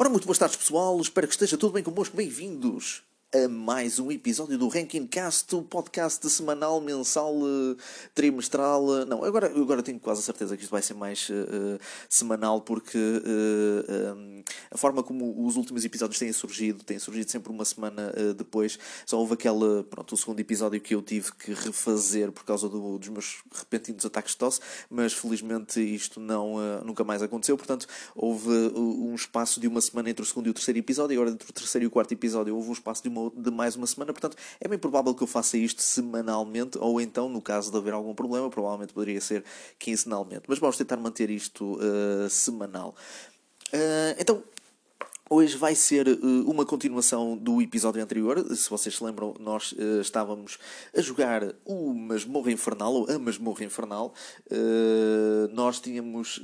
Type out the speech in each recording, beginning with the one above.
Ora, muito boas tardes, pessoal. Espero que esteja tudo bem convosco. Bem-vindos a mais um episódio do Ranking Cast, o podcast semanal, mensal, uh, trimestral. Uh, não, agora, agora tenho quase a certeza que isto vai ser mais uh, semanal, porque um, a forma como os últimos episódios têm surgido, têm surgido sempre uma semana depois. Só houve aquele, pronto, o segundo episódio que eu tive que refazer por causa do, dos meus repentinos ataques de tosse, mas felizmente isto não, nunca mais aconteceu. Portanto, houve um espaço de uma semana entre o segundo e o terceiro episódio, e agora entre o terceiro e o quarto episódio houve um espaço de uma de mais uma semana. Portanto, é bem provável que eu faça isto semanalmente, ou então, no caso de haver algum problema, provavelmente poderia ser quinzenalmente. Mas vamos tentar manter isto uh, semanal. Uh, então, Hoje vai ser uh, uma continuação do episódio anterior. Se vocês se lembram, nós uh, estávamos a jogar o Masmorra Infernal, ou a Masmorra Infernal. Uh, nós tínhamos.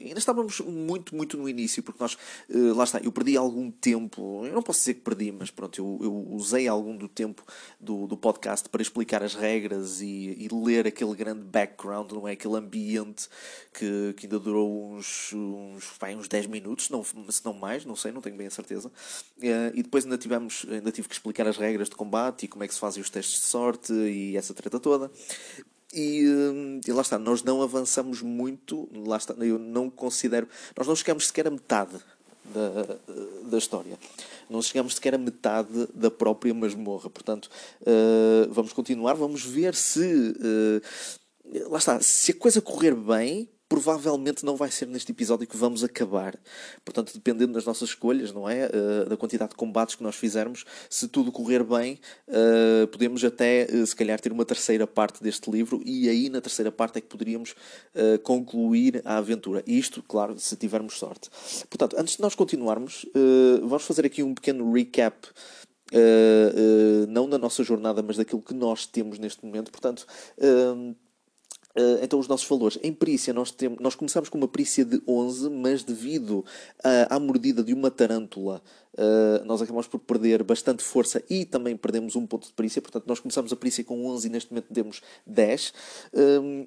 ainda estávamos muito, muito no início, porque nós. lá está, eu perdi algum tempo. Eu não posso dizer que perdi, mas pronto, eu, eu usei algum do tempo do, do podcast para explicar as regras e, e, ler aquele grande background, não é? Aquele ambiente que, que ainda durou uns, uns, vai, uns 10 minutos, não, se não mais, não sei, não tenho bem a certeza. Uh, e depois ainda, tivemos, ainda tive que explicar as regras de combate e como é que se fazem os testes de sorte e essa treta toda. E, uh, e, lá está, nós não avançamos muito, lá está, eu não considero, nós não chegamos sequer a metade da, da história. Não chegamos sequer a metade da própria masmorra. Portanto, uh, vamos continuar, vamos ver se. lá está, se a coisa correr bem, provavelmente não vai ser neste episódio que vamos acabar. Portanto, dependendo das nossas escolhas, não é? Uh, da quantidade de combates que nós fizermos, se tudo correr bem, uh, podemos até, uh, se calhar, ter uma terceira parte deste livro e aí na terceira parte é que poderíamos concluir a aventura. Isto, claro, se tivermos sorte. Portanto, antes de nós continuarmos, vamos fazer aqui um pequeno recap. Não da nossa jornada, mas daquilo que nós temos neste momento. Portanto, uh, então, os nossos valores. Em perícia, nós, temos, nós começamos com uma perícia de 11, mas devido uh, à mordida de uma tarântula, uh, nós acabamos por perder bastante força e também perdemos um ponto de perícia. Portanto, nós começamos a perícia com 11 e neste momento temos 10.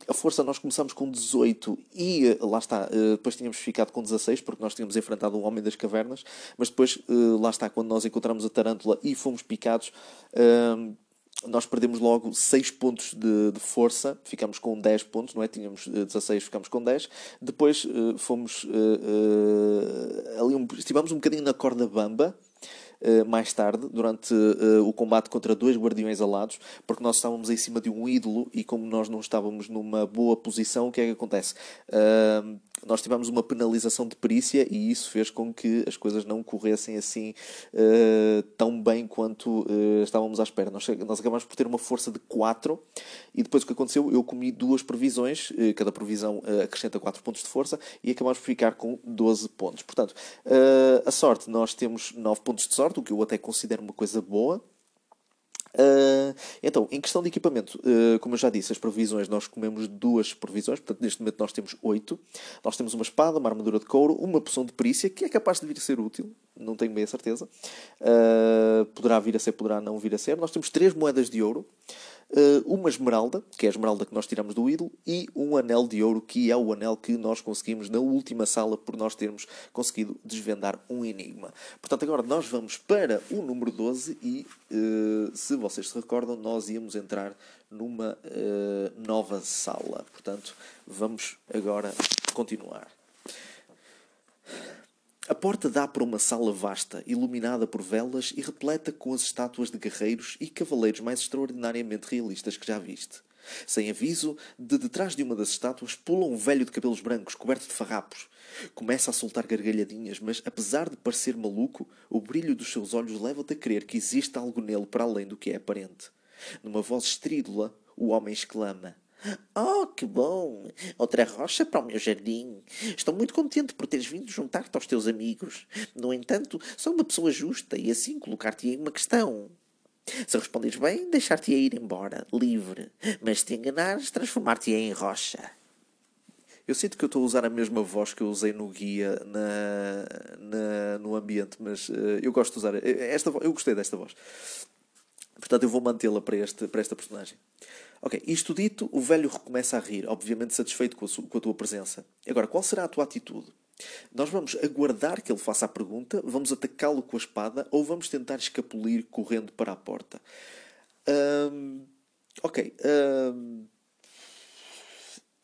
a força, nós começamos com 18 e lá está, depois tínhamos ficado com 16 porque nós tínhamos enfrentado um homem das cavernas, mas depois, lá está, quando nós encontramos a tarântula e fomos picados nós perdemos logo 6 pontos de, de, força, ficamos com 10 pontos, não é? Tínhamos 16, eh, ficamos com 10. Depois uh, fomos uh, uh, ali um, estivemos um bocadinho na corda bamba. mais tarde, durante o combate contra dois guardiões alados, porque nós estávamos em cima de um ídolo e, como nós não estávamos numa boa posição, o que é que acontece? Nós tivemos uma penalização de perícia e isso fez com que as coisas não corressem assim uh, tão bem quanto uh, estávamos à espera. Nós, nós acabamos por ter uma força de 4 e depois o que aconteceu? Eu comi duas previsões, uh, cada previsão acrescenta 4 pontos de força e acabamos por ficar com 12 pontos. Portanto, a sorte, nós temos 9 pontos de sorte, o que eu até considero uma coisa boa. Uh, então, em questão de equipamento, uh, como eu já disse, as provisões, nós comemos duas provisões, portanto, neste momento nós temos oito. Nós temos uma espada, uma armadura de couro, uma poção de perícia, que é capaz de vir a ser útil, não tenho bem a certeza. Uh, poderá vir a ser, poderá não vir a ser. Nós temos três moedas de ouro. Uh, uma esmeralda, que é a esmeralda que nós tiramos do ídolo, e um anel de ouro, que é o anel que nós conseguimos na última sala por nós termos conseguido desvendar um enigma. Portanto, agora nós vamos para o número 12 e, uh, se vocês se recordam, nós íamos entrar numa uh, nova sala. Portanto, vamos agora continuar. A porta dá para uma sala vasta, iluminada por velas e repleta com as estátuas de guerreiros e cavaleiros mais extraordinariamente realistas que já viste. Sem aviso, de detrás de uma das estátuas pula um velho de cabelos brancos, coberto de farrapos. Começa a soltar gargalhadinhas, mas apesar de parecer maluco, o brilho dos seus olhos leva-te a crer que existe algo nele para além do que é aparente. Numa voz estrídula, o homem exclama: Oh, que bom! Outra rocha para o meu jardim. Estou muito contente por teres vindo juntar-te aos teus amigos. No entanto, sou uma pessoa justa e assim colocar-te-ei uma questão. Se responderes bem, deixar-te-ei ir embora, livre. Mas se te enganares, transformar-te-ei em rocha. Eu sinto que eu estou a usar a mesma voz que eu usei no guia na, na no ambiente, mas uh, eu gosto de usar esta Eu gostei desta voz. Portanto, eu vou mantê-la para, este, para esta personagem. Ok, isto dito, o velho recomeça a rir, obviamente satisfeito com a, com a tua presença. Agora, qual será a tua atitude? Nós vamos aguardar que ele faça a pergunta, vamos atacá-lo com a espada ou vamos tentar escapulir correndo para a porta. Ok.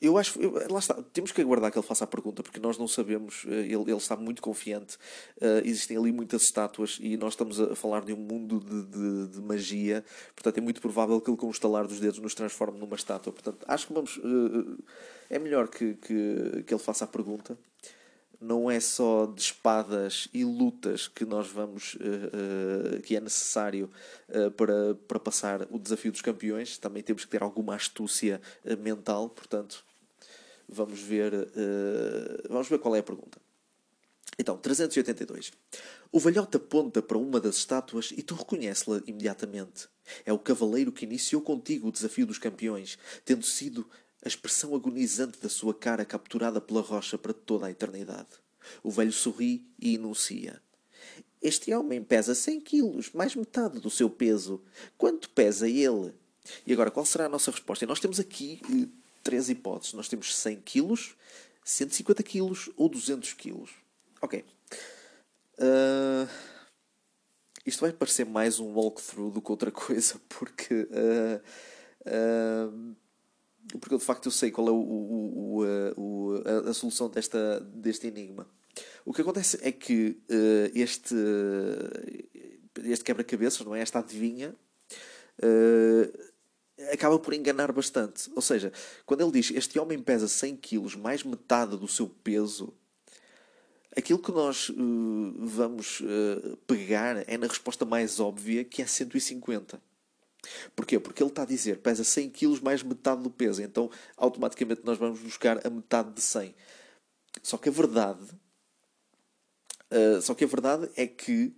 Eu acho. Eu, lá está. Temos que aguardar que ele faça a pergunta, porque nós não sabemos. Eh, ele, ele está muito confiante. Uh, existem ali muitas estátuas e nós estamos a falar de um mundo de, de, de, magia. Portanto, é muito provável que ele, com o estalar dos dedos, nos transforme numa estátua. Portanto, acho que vamos. Uh, é melhor que, que, que ele faça a pergunta não é só de espadas e lutas que nós vamos uh, uh, que é necessário uh, para, para passar o desafio dos campeões também temos que ter alguma astúcia mental portanto vamos ver vamos ver qual é a pergunta então 382 o velhote aponta para uma das estátuas e tu reconheces-la imediatamente é o cavaleiro que iniciou contigo o desafio dos campeões tendo sido a expressão agonizante da sua cara capturada pela rocha para toda a eternidade. O velho sorri e enuncia. Este homem pesa 100 quilos, mais metade do seu peso. Quanto pesa ele? E agora, qual será a nossa resposta? E nós temos aqui eh, três hipóteses. Nós temos 100 quilos, 150 quilos ou 200 quilos. Ok. Uh, isto vai parecer mais um walkthrough do que outra coisa, porque... Uh, uh, porque de facto eu sei qual é o, o, o, a, a, solução desta, deste enigma. O que acontece é que uh, este, este quebra-cabeças, não é? Esta adivinha, uh, acaba por enganar bastante. Ou seja, quando ele diz este homem pesa 100 kg, mais metade do seu peso, aquilo que nós uh, vamos pegar é na resposta mais óbvia, que é 150. Porquê? Porque ele está a dizer pesa 100 kg mais metade do peso, então automaticamente nós vamos buscar a metade de 100. Só que a verdade, uh, só que a verdade é que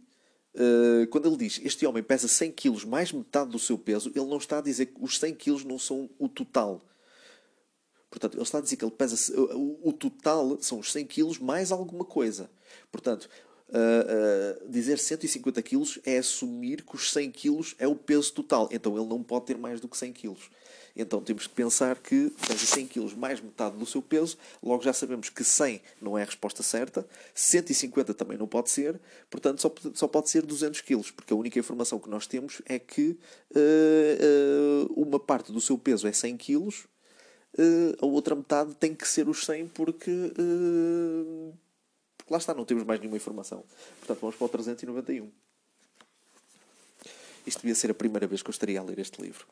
uh, quando ele diz este homem pesa 100 kg mais metade do seu peso, ele não está a dizer que os 100 kg não são o total. Portanto, ele está a dizer que ele pesa o, o total são os 100 kg mais alguma coisa. Portanto, Uh, uh, dizer 150 kg é assumir que os 100 kg é o peso total. Então ele não pode ter mais do que 100 kg. Então temos que pensar que pesa 100 kg mais metade do seu peso. Logo já sabemos que 100 não é a resposta certa. 150 também não pode ser. Portanto, só, só pode ser 200 kg. Porque a única informação que nós temos é que uh, uma parte do seu peso é 100 kg. a outra metade tem que ser os 100 porque lá está, não temos mais nenhuma informação. Portanto, vamos para o 391. Isto devia ser a primeira vez que eu estaria a ler este livro.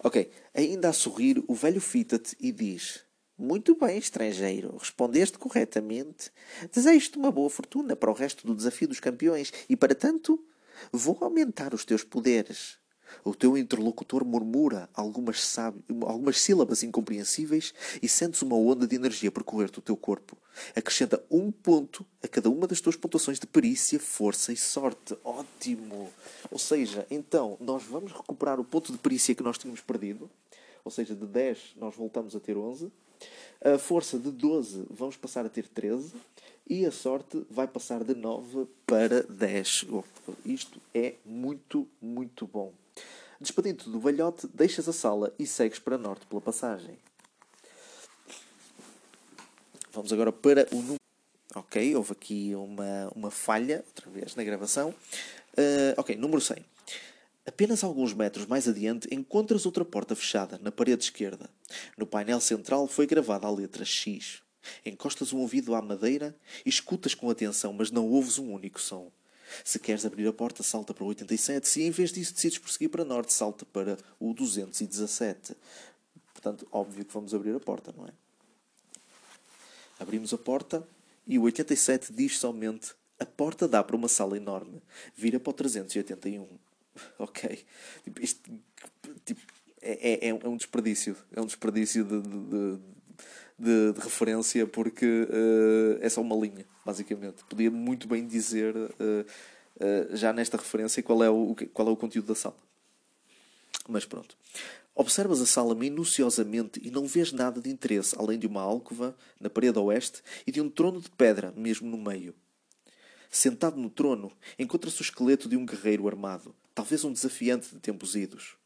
Ok, ainda a sorrir, o velho fita-te e diz: Muito bem, estrangeiro, respondeste corretamente. Desejo-te uma boa fortuna para o resto do desafio dos campeões e, para tanto, vou aumentar os teus poderes. O teu interlocutor murmura algumas, algumas sílabas incompreensíveis e sentes uma onda de energia percorrer-te o teu corpo. Acrescenta um ponto a cada uma das tuas pontuações de perícia, força e sorte. Ótimo! Ou seja, então, nós vamos recuperar o ponto de perícia que nós tínhamos perdido. Ou seja, de 10 nós voltamos a ter 11. A força de 12 vamos passar a ter 13. E a sorte vai passar de 9 para 10. isto é muito, muito bom. Despedindo do velhote, deixas a sala e segues para norte pela passagem. Vamos agora para o número. Ok, houve aqui uma, uma falha, outra vez, na gravação. Uh, ok, número 100. Apenas alguns metros mais adiante encontras outra porta fechada, na parede esquerda. No painel central foi gravada a letra X. Encostas um ouvido à madeira e escutas com atenção, mas não ouves um único som. Se queres abrir a porta, salta para o 87. Se em vez disso decides prosseguir para norte, salta para o 217. Portanto, óbvio que vamos abrir a porta, não é? Abrimos a porta e o 87 diz somente: A porta dá para uma sala enorme. Vira para o 381. ok. Tipo, isto tipo, é, é, é um desperdício. É um desperdício de, de, de, de referência porque uh, é só uma linha, basicamente. Podia muito bem dizer uh, já nesta referência qual é, o, qual é o conteúdo da sala. Mas pronto. Observas a sala minuciosamente e não vês nada de interesse, além de uma alcova na parede oeste e de um trono de pedra, mesmo no meio. Sentado no trono, encontra-se o esqueleto de um guerreiro armado, talvez um desafiante de tempos idos.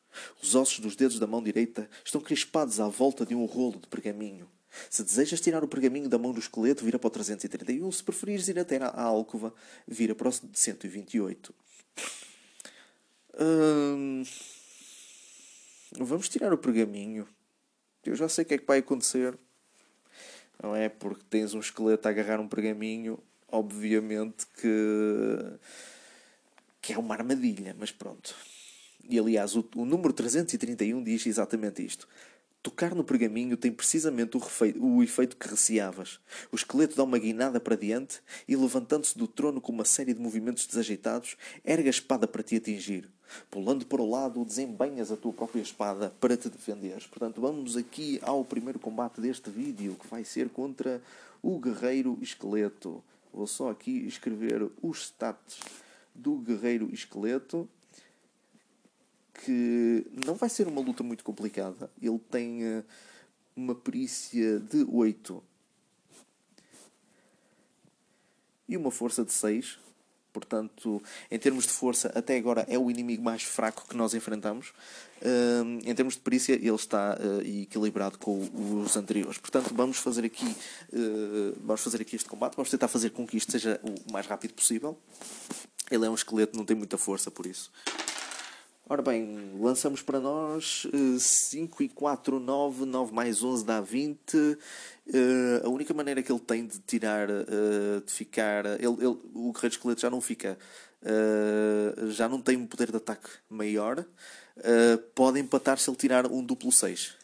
Os ossos dos dedos da mão direita estão crispados à volta de um rolo de pergaminho. Se desejas tirar o pergaminho da mão do esqueleto, vira para o 331. Se preferires ir até à alcova, vira para o 128. Hum, vamos tirar o pergaminho. Eu já sei o que é que vai acontecer. Não é? Porque tens um esqueleto a agarrar um pergaminho, obviamente que, que é uma armadilha, mas pronto. E aliás, o, o número 331 diz exatamente isto. Tocar no pergaminho tem precisamente o, o, efeito que receavas. O esqueleto dá uma guinada para diante e, levantando-se do trono com uma série de movimentos desajeitados, ergue a espada para te atingir. Pulando para o lado, desembanhas a tua própria espada para te defenderes. Portanto, vamos aqui ao primeiro combate deste vídeo, que vai ser contra o Guerreiro Esqueleto. Vou só aqui escrever os stats do Guerreiro Esqueleto que não vai ser uma luta muito complicada. Ele tem uh, uma perícia de 8 e uma força de 6. Portanto, em termos de força, até agora é o inimigo mais fraco que nós enfrentamos. Uh, em termos de perícia, ele está uh, equilibrado com os anteriores. Portanto, vamos fazer aqui, uh, vamos fazer aqui este combate. Vamos tentar fazer com que isto seja o mais rápido possível. Ele é um esqueleto, não tem muita força, por isso. Ora bem, lançamos para nós 5 eh, e 4, 9, 9 mais 11 dá 20. Uh, a única maneira que ele tem de tirar, uh, de ficar. Ele, ele, o Guerreiro Esqueleto já não fica. Já não tem um poder de ataque maior. pode empatar se ele tirar um duplo 6.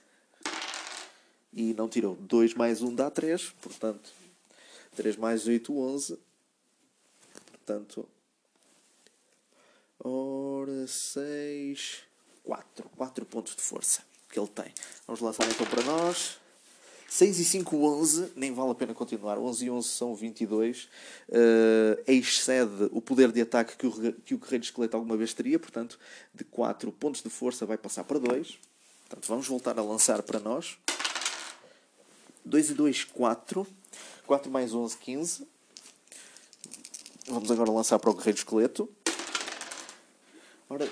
E não tirou. 2 mais 1 dá 3. Portanto, 3 mais 8, 11. Portanto, Ora, 6, 4. 4 pontos de força que ele tem. Vamos lançar então para nós. 6 e 5, 11. Nem vale a pena continuar. 11 e 11 são 22. Uh, excede o poder de ataque que o, que o Guerreiro Esqueleto alguma vez teria. Portanto, de 4 pontos de força vai passar para 2. Portanto, vamos voltar a lançar para nós. 2 e 2, 4. 4 mais 11, 15. Vamos agora lançar para o Guerreiro Esqueleto. Ora,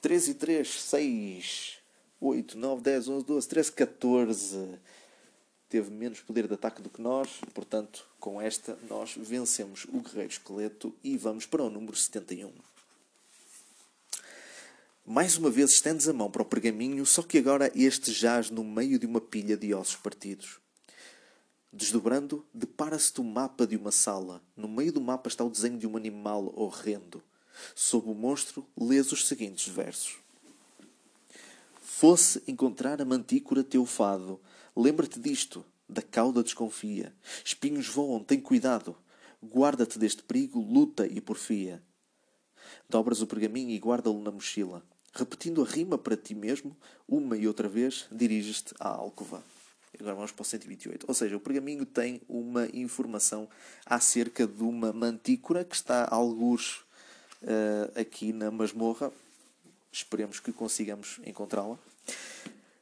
3 e 3, 6, 8, 9, 10, 11, 12, 13, 14. Teve menos poder de ataque do que nós, portanto, com esta nós vencemos o Guerreiro Esqueleto e vamos para o número 71. Mais uma vez estendes a mão para o pergaminho, só que agora este jaz no meio de uma pilha de ossos partidos. Desdobrando, depara-se-te o mapa de uma sala. No meio do mapa está o desenho de um animal horrendo. Sob o monstro, lês os seguintes versos. Fosse encontrar a mantícora teu fado, lembra-te disto, da cauda desconfia. Espinhos voam, tem cuidado. Guarda-te deste perigo, luta e porfia. Dobras o pergaminho e guarda-lo na mochila. Repetindo a rima para ti mesmo, uma e outra vez, diriges-te à alcova. Agora vamos para o 128. Ou seja, o pergaminho tem uma informação acerca de uma mantícora que está a algures uh, aqui na masmorra. Esperemos que consigamos encontrá-la.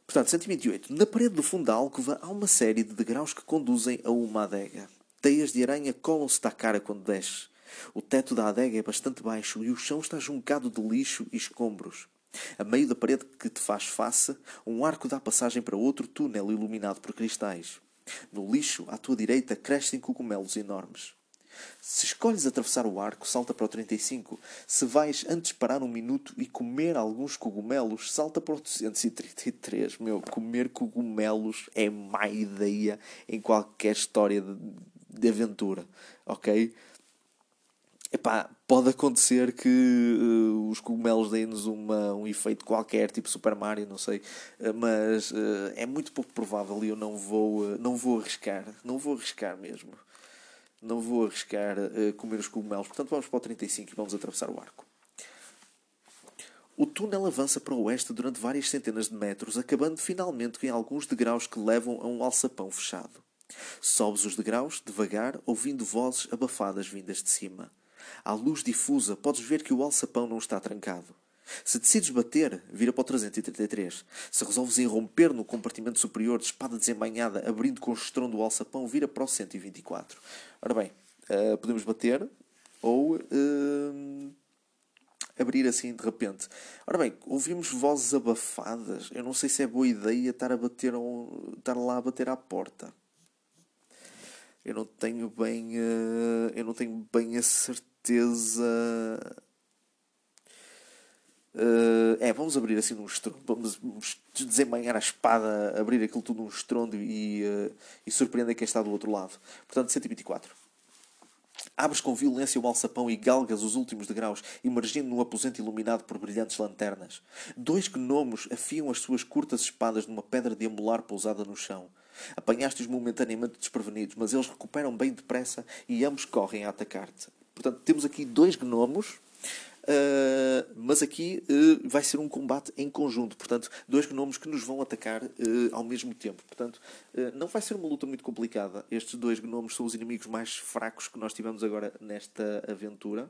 Portanto, 128. Na parede do fundo da alcova há uma série de degraus que conduzem a uma adega. Teias de aranha colam-se da cara quando desce. O teto da adega é bastante baixo e o chão está juncado de lixo e escombros. A meio da parede que te faz face, um arco dá passagem para outro túnel iluminado por cristais. No lixo, à tua direita, crescem cogumelos enormes. Se escolhes atravessar o arco, salta para o 35. Se vais antes parar um minuto e comer alguns cogumelos, salta para o 233. Meu, comer cogumelos é má ideia em qualquer história de, de aventura, ok? Epá, pode acontecer que uh, os cogumelos deem-nos um efeito qualquer, tipo Super Mario, não sei, uh, mas uh, é muito pouco provável e eu não vou, não vou arriscar, não vou arriscar mesmo não vou arriscar uh, comer os cogumelos. Portanto, vamos para o 35 e vamos atravessar o arco. O túnel avança para o oeste durante várias centenas de metros, acabando finalmente em alguns degraus que levam a um alçapão fechado. Sobes os degraus, devagar, ouvindo vozes abafadas vindas de cima. À luz difusa, podes ver que o alçapão não está trancado. Se decides bater, vira para o 333. Se resolves irromper no compartimento superior de espada desembainhada, abrindo com estrondo o alçapão, vira para o 124. Ora bem, uh, podemos bater ou uh, abrir assim de repente. Ora bem, ouvimos vozes abafadas. Eu não sei se é boa ideia estar, a bater um, estar lá a bater à porta. Eu não tenho bem, uh, eu não tenho bem a certeza. Uh, é, vamos abrir assim num estrondo, vamos, vamos desembanhar a espada, abrir aquilo tudo num estrondo e, uh, e surpreender quem está do outro lado. Portanto, 124. Abres com violência o alçapão e galgas os últimos degraus, emergindo num aposento iluminado por brilhantes lanternas. Dois gnomos afiam as suas curtas espadas numa pedra de amolar pousada no chão. Apanhaste-os momentaneamente desprevenidos, mas eles recuperam bem depressa e ambos correm a atacar-te. Portanto, temos aqui dois gnomos Uh, mas aqui uh, vai ser um combate em conjunto, portanto, dois gnomos que nos vão atacar uh, ao mesmo tempo. Portanto, não vai ser uma luta muito complicada. Estes dois gnomos são os inimigos mais fracos que nós tivemos agora nesta aventura.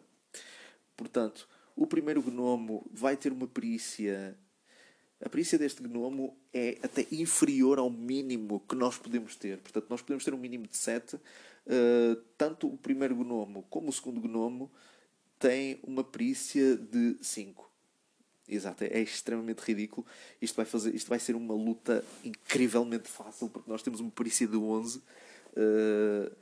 Portanto, o primeiro gnomo vai ter uma perícia. A perícia deste gnomo é até inferior ao mínimo que nós podemos ter. Portanto, nós podemos ter um mínimo de 7. tanto o primeiro gnomo como o segundo gnomo tem uma perícia de 5. Exato, é extremamente ridículo. Isto vai, fazer, isto vai ser uma luta incrivelmente fácil, porque nós temos uma perícia de 11. Uh, eh,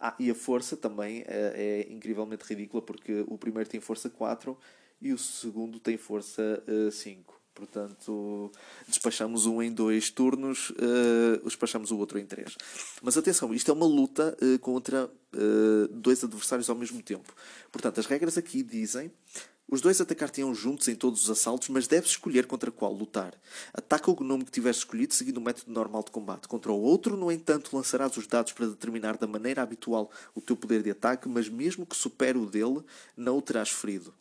ah, e a força também é, é, incrivelmente ridícula, porque o primeiro tem força 4 e o segundo tem força uh, 5. Portanto, despachamos um em dois turnos, uh, despachamos o outro em três. Mas atenção, isto é uma luta uh, contra uh, dois adversários ao mesmo tempo. Portanto, as regras aqui dizem os dois atacar-te-ão juntos em todos os assaltos, mas deves escolher contra qual lutar. Ataca o gnome que tiveres escolhido, seguindo o método normal de combate. Contra o outro, no entanto, lançarás os dados para determinar da maneira habitual o teu poder de ataque, mas mesmo que supere o dele, não o terás ferido.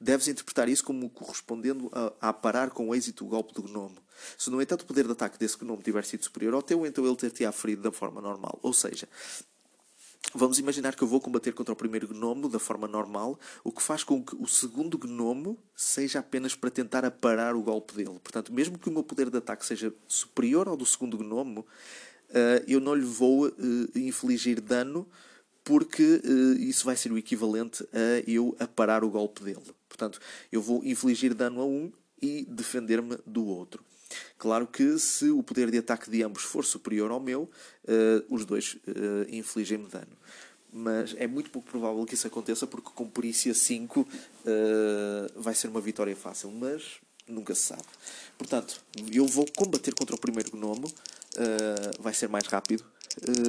Deves interpretar isso como correspondendo a, a parar com êxito o golpe do gnomo. Se, no entanto, o poder de ataque desse gnomo tiver sido superior ao teu, então ele ter-te-á ferido da forma normal. Ou seja, Vamos imaginar que eu vou combater contra o primeiro gnomo da forma normal, o que faz com que o segundo gnomo seja apenas para tentar aparar o golpe dele. Portanto, mesmo que o meu poder de ataque seja superior ao do segundo gnomo, uh, eu não lhe vou uh, infligir dano porque uh, isso vai ser o equivalente a eu aparar o golpe dele. Portanto, eu vou infligir dano a um e defender-me do outro. Claro que se o poder de ataque de ambos for superior ao meu, uh, os dois uh, infligem-me dano. Mas é muito pouco provável que isso aconteça porque com perícia 5 uh, vai ser uma vitória fácil, mas nunca se sabe. Portanto, eu vou combater contra o primeiro gnomo, vai ser mais rápido.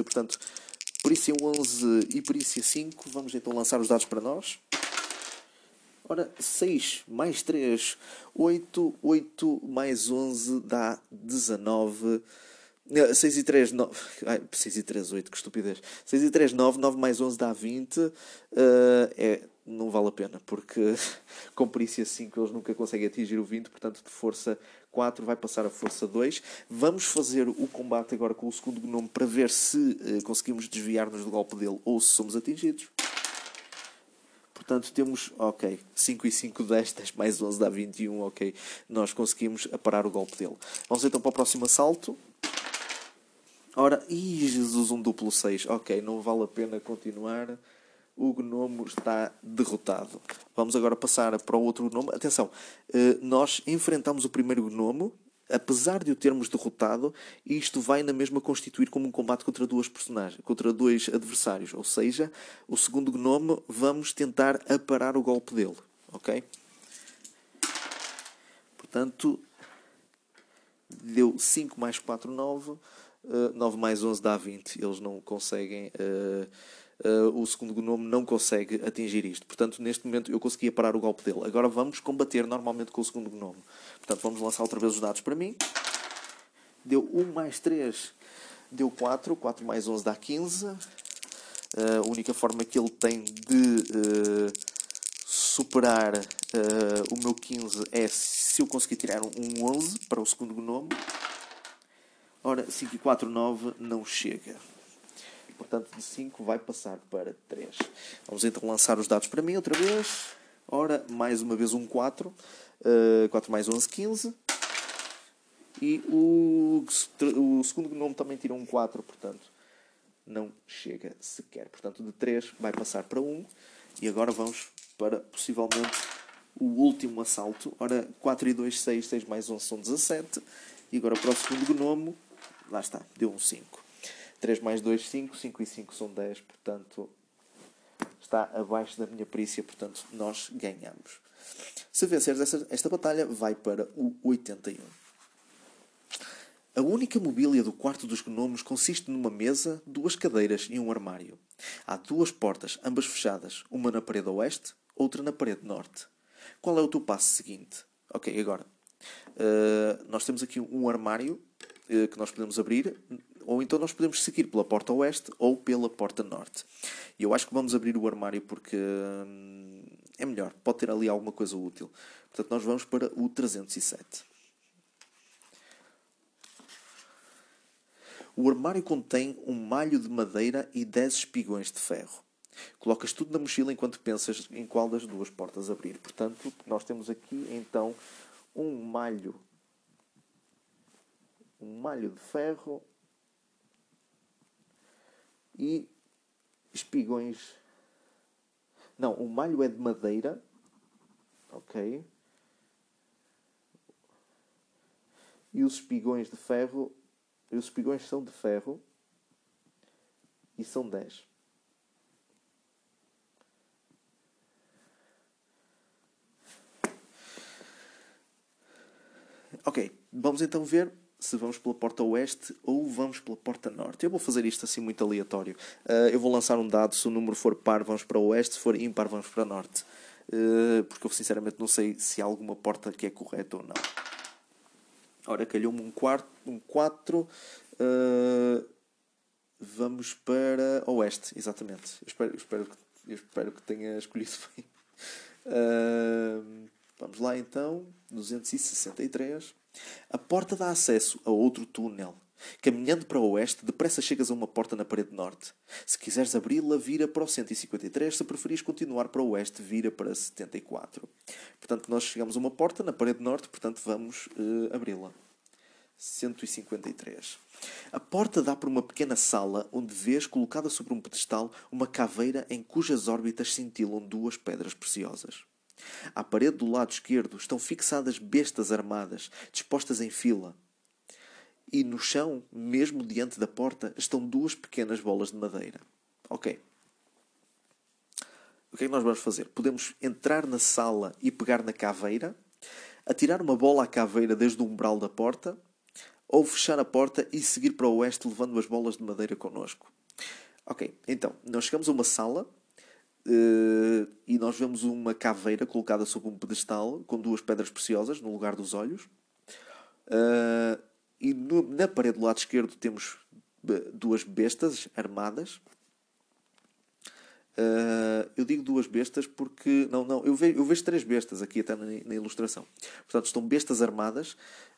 portanto, Perícia 11 e Perícia 5. Vamos então lançar os dados para nós. Ora, 6 mais 3, 8. 8 mais 11 dá 19. 6 e 3, 9. Ai, 6 e 3, 8, que estupidez. 6 e 3, 9. 9 mais 11 dá 20. Uh, é, não vale a pena, porque com perícia 5 eles nunca conseguem atingir o 20, portanto de força 4 vai passar a força 2. Vamos fazer o combate agora com o segundo gnome para ver se uh, conseguimos desviar-nos do golpe dele ou se somos atingidos. Portanto, temos, ok, 5 e 5, 10, 10 mais 11 dá 21, ok. Nós conseguimos aparar o golpe dele. Vamos então para o próximo assalto. Ora, ih, Jesus, um duplo 6. Ok, não vale a pena continuar o gnomo está derrotado. Vamos agora passar para o outro gnomo. Atenção, eh, nós enfrentamos o primeiro gnomo, apesar de o termos derrotado, isto vai na mesma constituir como um combate contra duas personagens, contra dois adversários. Ou seja, o segundo gnomo vamos tentar aparar o golpe dele. Ok? Portanto, deu 5 mais 4, 9. 9 mais 11 dá 20. Eles não conseguem. Uh, uh, o segundo gnome não consegue atingir isto. Portanto, neste momento eu conseguia parar o golpe dele. Agora vamos combater normalmente com o segundo gnome. Portanto, vamos lançar outra vez os dados para mim. Deu 1 mais 3, deu 4. 4 mais 11 dá 15. Uh, a única forma que ele tem de uh, superar o meu 15 é se eu conseguir tirar um 11 para o segundo gnome. Ora, 5 e 4, 9 não chega. Portanto, de 5 vai passar para 3. Vamos então lançar os dados para mim outra vez. Ora, mais uma vez um 4. Uh, 4 mais 11, 15. E o, o segundo gnome também tira um 4, portanto, não chega sequer. Portanto, de 3 vai passar para 1. E agora vamos para, possivelmente, o último assalto. Ora, 4 e 2, 6, 6 mais 11 são 17. E agora para o segundo gnomo, lá está, deu um 5. 3 mais 2, 5, 5 e 5 são 10, portanto está abaixo da minha perícia, portanto nós ganhamos. Se venceres esta, esta batalha, vai para o 81. A única mobília do quarto dos gnomos consiste numa mesa, duas cadeiras e um armário. Há duas portas, ambas fechadas, uma na parede oeste, outra na parede norte. Qual é o teu passo seguinte? Ok, agora. Uh, nós temos aqui um armário uh, que nós podemos abrir, ou então nós podemos seguir pela porta oeste ou pela porta norte. E eu acho que vamos abrir o armário porque hum, é melhor, pode ter ali alguma coisa útil. Portanto, nós vamos para o 307. O armário contém um malho de madeira e 10 espigões de ferro. Colocas tudo na mochila enquanto pensas em qual das duas portas abrir. Portanto, nós temos aqui então um malho um malho de ferro e espigões. Não, o malho é de madeira. Ok. E os espigões de ferro e os espigões são de ferro e são 10. Ok, vamos então ver se vamos pela porta oeste ou vamos pela porta norte. Eu vou fazer isto assim muito aleatório. Uh, eu vou lançar um dado, se o número for par, vamos para o oeste, se for ímpar, vamos para norte. Uh, porque eu sinceramente não sei se há alguma porta que é correta ou não. Ora, calhou-me um, quarto, um 4. Uh, vamos para oeste, exatamente. Eu espero, eu espero, que, eu espero que tenha escolhido bem. Vamos lá então. 263. A porta dá acesso a outro túnel. Caminhando para o oeste, depressa chegas a uma porta na parede norte. Se quiseres abri-la, vira para o 153. Se preferires continuar para o oeste, vira para 74. Portanto, nós chegamos a uma porta na parede norte, portanto, vamos uh, abri-la. 153. A porta dá para uma pequena sala onde vês, colocada sobre um pedestal, uma caveira em cujas órbitas cintilam duas pedras preciosas. À parede do lado esquerdo estão fixadas bestas armadas, dispostas em fila e no chão, mesmo diante da porta, estão duas pequenas bolas de madeira. Ok. O que é que nós vamos fazer? Podemos entrar na sala e pegar na caveira, atirar uma bola à caveira desde o umbral da porta, ou fechar a porta e seguir para o oeste levando as bolas de madeira connosco. Ok, então, nós chegamos a uma sala e nós vemos uma caveira colocada sobre um pedestal com duas pedras preciosas no lugar dos olhos. Uh, e no, na parede do lado esquerdo temos duas bestas armadas. Uh, eu digo duas bestas porque. Não, não, eu vejo, eu vejo três bestas aqui até na, na ilustração. Portanto, estão bestas armadas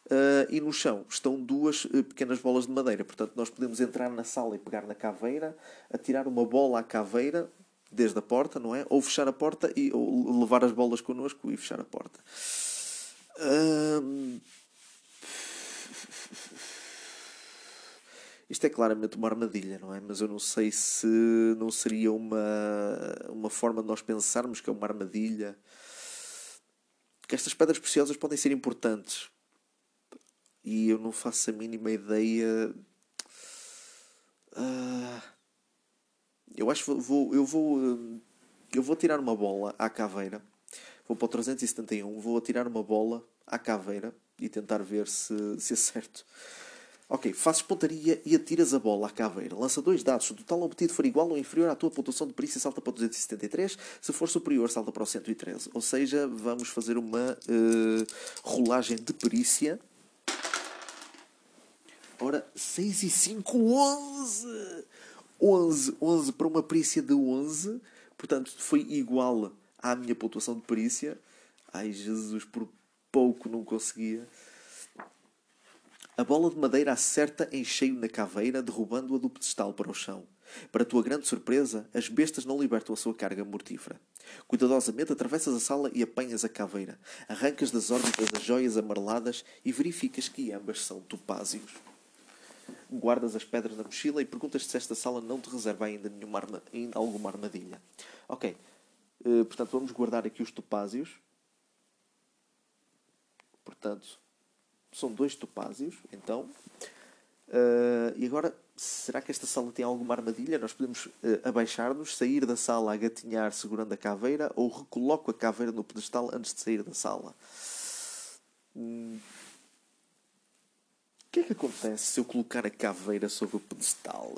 uh, e no chão estão duas uh, pequenas bolas de madeira. Portanto, nós podemos entrar na sala e pegar na caveira, atirar uma bola à caveira desde a porta, não é? Ou fechar a porta e ou levar as bolas connosco e fechar a porta. Isto é claramente uma armadilha, não é? Mas eu não sei se não seria uma, uma forma de nós pensarmos que é uma armadilha. Que estas pedras preciosas podem ser importantes. E eu não faço a mínima ideia. Uh, eu acho que vou, eu vou. Eu vou tirar uma bola à caveira. Vou para o 371. Vou atirar uma bola à caveira e tentar ver se, se acerto. Ok, fazes pontaria e atiras a bola à caveira. Lança dois dados. Se o total obtido for igual ou inferior à tua pontuação de perícia, salta para o 273. Se for superior, salta para o 113. Ou seja, vamos fazer uma uh, rolagem de perícia. Ora, 6 e 5, 11! 11, 11 para uma perícia de 11. Portanto, foi igual à minha pontuação de perícia. Ai, Jesus, por pouco não conseguia. A bola de madeira acerta em cheio na caveira, derrubando-a do pedestal para o chão. Para tua grande surpresa, as bestas não libertam a sua carga mortífera. Cuidadosamente atravessas a sala e apanhas a caveira. Arrancas das órbitas as joias amareladas e verificas que ambas são topázios. Guardas as pedras na mochila e perguntas se esta sala não te reserva ainda nenhuma arma, alguma armadilha. Ok, uh, portanto vamos guardar aqui os topázios. Portanto, são dois topázios, então. Uh, e agora, será que esta sala tem alguma armadilha? Nós podemos uh, abaixar-nos, sair da sala a gatinhar segurando a caveira ou recoloco a caveira no pedestal antes de sair da sala. Hum. Que é que acontece se eu colocar a caveira sobre o pedestal?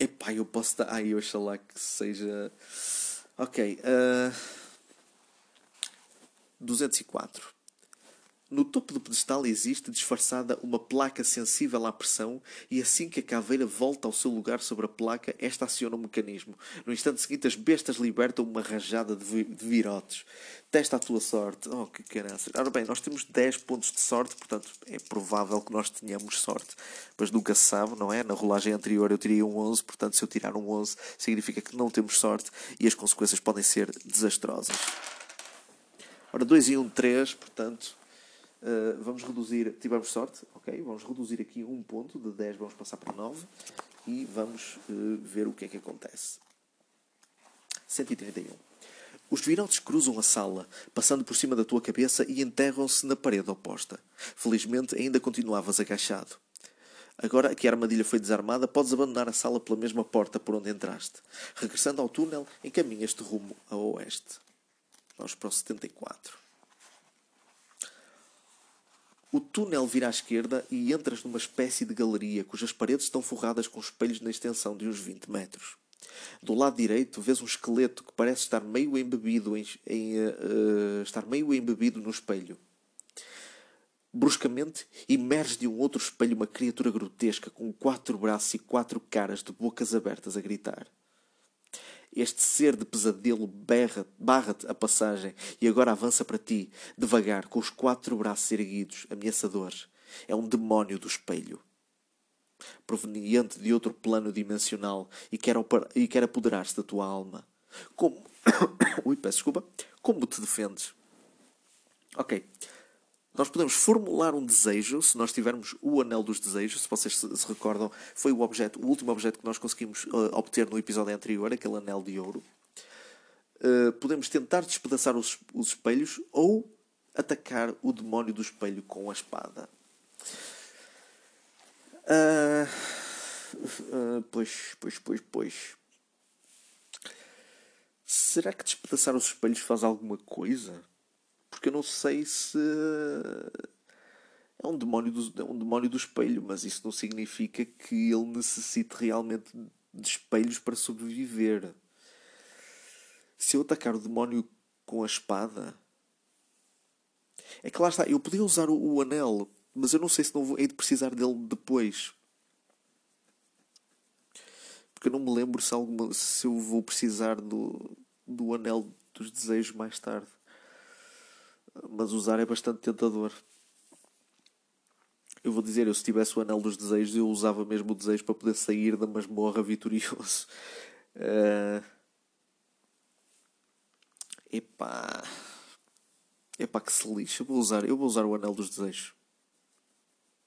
Epá, eu posso dar. Ai, eu lá que seja. Ok. Uh... 204. No topo do pedestal existe, disfarçada, uma placa sensível à pressão e assim que a caveira volta ao seu lugar sobre a placa, esta aciona o mecanismo. No instante seguinte, as bestas libertam uma rajada de, vi de virotes. Testa a tua sorte. Oh, que caraças. Ora bem, nós temos 10 pontos de sorte, portanto é provável que nós tenhamos sorte. Mas nunca se sabe, não é? Na rolagem anterior eu teria um 11, portanto se eu tirar um 11 significa que não temos sorte e as consequências podem ser desastrosas. Ora, 2 e 1, um, 3, portanto Uh, vamos reduzir, tivemos sorte, ok? Vamos reduzir aqui um ponto, de 10 vamos passar para 9 e vamos uh, ver o que é que acontece. 131. Os virotes cruzam a sala, passando por cima da tua cabeça e enterram-se na parede oposta. Felizmente ainda continuavas agachado. Agora que a armadilha foi desarmada, podes abandonar a sala pela mesma porta por onde entraste. Regressando ao túnel, encaminhas-te rumo a oeste. Vamos para o 74. O túnel vira à esquerda e entras numa espécie de galeria cujas paredes estão forradas com espelhos na extensão de uns 20 metros. Do lado direito vês um esqueleto que parece estar meio embebido em, em uh, estar meio embebido no espelho. Bruscamente emerge de um outro espelho uma criatura grotesca com quatro braços e quatro caras de bocas abertas a gritar. Este ser de pesadelo barra-te a passagem e agora avança para ti, devagar, com os quatro braços erguidos, ameaçadores. É um demónio do espelho. Proveniente de outro plano dimensional e quer, e quer apoderar-se da tua alma. Como. Ui, peço desculpa. Como te defendes? Ok. Nós podemos formular um desejo, se nós tivermos o anel dos desejos, se vocês se, recordam, foi o objeto, o último objeto que nós conseguimos uh, obter no episódio anterior, aquele anel de ouro. Uh, podemos tentar despedaçar os, os espelhos ou atacar o demónio do espelho com a espada. Uh, uh, pois, pois, pois, pois. Será que despedaçar os espelhos faz alguma coisa? Porque eu não sei se é um demónio do, é um demónio do espelho, mas isso não significa que ele necessite realmente de espelhos para sobreviver. Se eu atacar o demónio com a espada, é que lá está, eu podia usar o, o anel, mas eu não sei se não vou, hei de precisar dele depois. Porque eu não me lembro se, alguma, se eu vou precisar do, do anel dos desejos mais tarde mas usar é bastante tentador. Eu vou dizer, eu se tivesse o anel dos desejos, eu usava mesmo o desejo para poder sair da masmorra vitorioso. Uh... Epá. Epá, que se lixe. Eu vou usar, eu vou usar o anel dos desejos.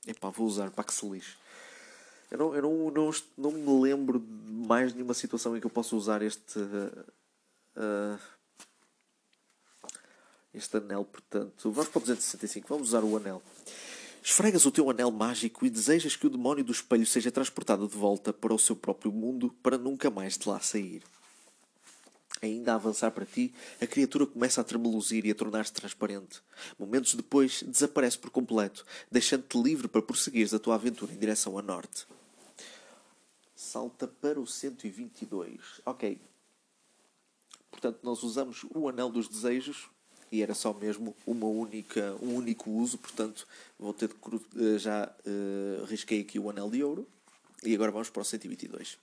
Epá, vou usar, pá, que se lixe. Eu não, eu não, não, não me lembro de mais nenhuma situação em que eu possa usar este. Uh, este anel, portanto. Vamos para o 265, vamos usar o anel. Esfregas o teu anel mágico e desejas que o demónio do espelho seja transportado de volta para o seu próprio mundo para nunca mais de lá sair. Ainda a avançar para ti, a criatura começa a tremeluzir e a tornar-se transparente. Momentos depois, desaparece por completo, deixando-te livre para prosseguires a tua aventura em direção a norte. Salta para o 122. Ok. Portanto, nós usamos o Anel dos Desejos e era só mesmo uma única, um único uso, portanto vou ter de, eh, já uh, risquei aqui o anel de ouro e agora vamos para o 122.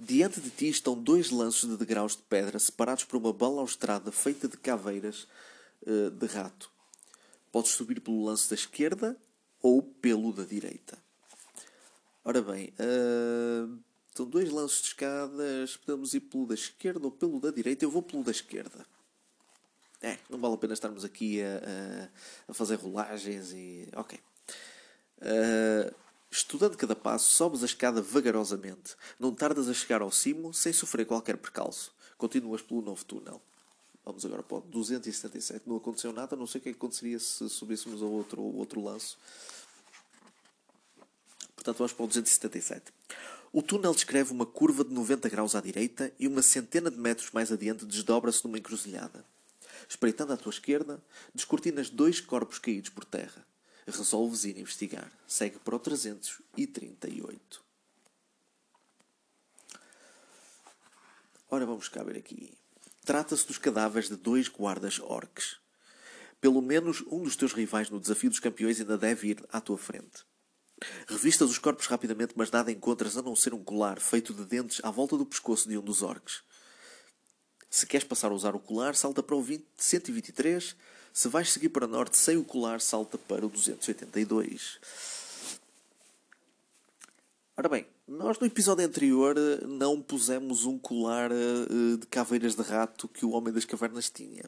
Diante de ti estão dois lanços de degraus de pedra separados por uma balaustrada feita de caveiras uh, de rato. Podes subir pelo lance da esquerda ou pelo da direita. Ora bem, uh, são dois lances de escadas. Podemos ir pelo da esquerda ou pelo da direita. Eu vou pelo da esquerda. É, não vale a pena estarmos aqui a, a, fazer rolagens e. Ok. Uh, estudando cada passo, sobes a escada vagarosamente. Não tardas a chegar ao cimo sem sofrer qualquer percalço. Continuas pelo novo túnel. Vamos agora para o 277. Não aconteceu nada, não sei o que aconteceria se subíssemos ao outro, outro lanço. Portanto, vamos para o 277. O túnel descreve uma curva de 90 graus à direita e uma centena de metros mais adiante desdobra-se numa encruzilhada. Espreitando à tua esquerda, descortinas dois corpos caídos por terra. Resolves ir investigar. Segue para o 338. Ora, vamos cá ver aqui. Trata-se dos cadáveres de dois guardas orques. Pelo menos um dos teus rivais no desafio dos campeões ainda deve ir à tua frente. Revistas os corpos rapidamente, mas nada encontras a não ser um colar feito de dentes à volta do pescoço de um dos orques. Se queres passar a usar o colar, salta para o 20, 123. Se vais seguir para norte sem o colar, salta para o 282. Ora bem, nós no episódio anterior eh, não pusemos um colar eh, de caveiras de rato que o Homem das Cavernas tinha.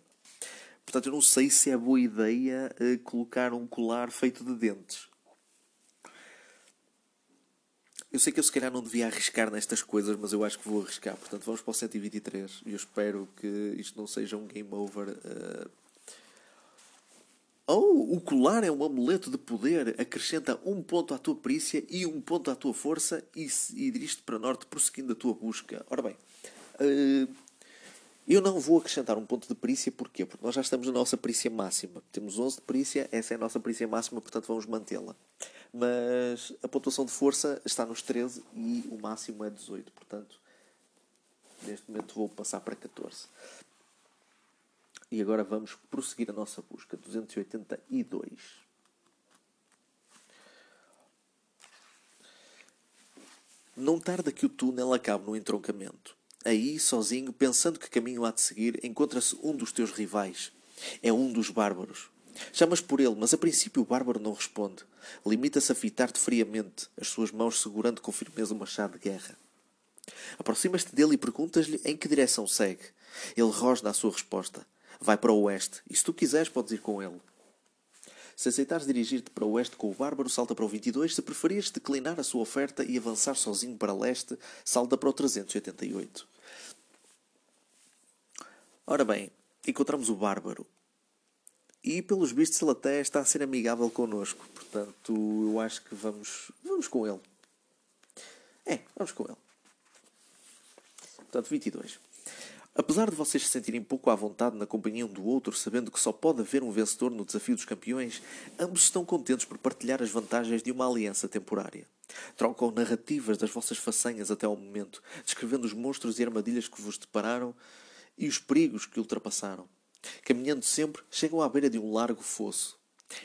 Portanto, eu não sei se é boa ideia eh, colocar um colar feito de dentes. Eu sei que eu se calhar não devia arriscar nestas coisas, mas eu acho que vou arriscar. Portanto, vamos para o 123 e eu espero que isto não seja um game over. Uh... Oh, o colar é um amuleto de poder. Acrescenta um ponto à tua perícia e um ponto à tua força e, e dirige-te para norte prosseguindo a tua busca. Ora bem, uh... Eu não vou acrescentar um ponto de perícia, porquê? Porque nós já estamos na nossa perícia máxima. Temos 11 de perícia, essa é a nossa perícia máxima, portanto vamos mantê-la. Mas a pontuação de força está nos 13 e o máximo é 18, portanto neste momento vou passar para 14. E agora vamos prosseguir a nossa busca. 282. Não tarda que o túnel acabe no entroncamento. Aí, sozinho, pensando que caminho há de seguir, encontra-se um dos teus rivais. É um dos bárbaros. Chamas por ele, mas a princípio o bárbaro não responde. Limita-se a fitar-te friamente, as suas mãos segurando com firmeza o machado de guerra. Aproximas-te dele e perguntas-lhe em que direção segue. Ele rosna a sua resposta. Vai para o oeste, e se tu quiseres podes ir com ele. Se aceitares dirigir-te para o oeste com o bárbaro, salta para o 22. Se preferires declinar a sua oferta e avançar sozinho para leste, salta para o 388. Ora bem, encontramos o bárbaro. E pelos vistos ele até está a ser amigável connosco. Portanto, eu acho que vamos, vamos com ele. É, vamos com ele. Portanto, 22. Apesar de vocês se sentirem pouco à vontade na companhia um do outro, sabendo que só pode haver um vencedor no desafio dos campeões, ambos estão contentes por partilhar as vantagens de uma aliança temporária. Trocam narrativas das vossas façanhas até ao momento, descrevendo os monstros e armadilhas que vos depararam e os perigos que ultrapassaram. Caminhando sempre, chegam à beira de um largo fosso.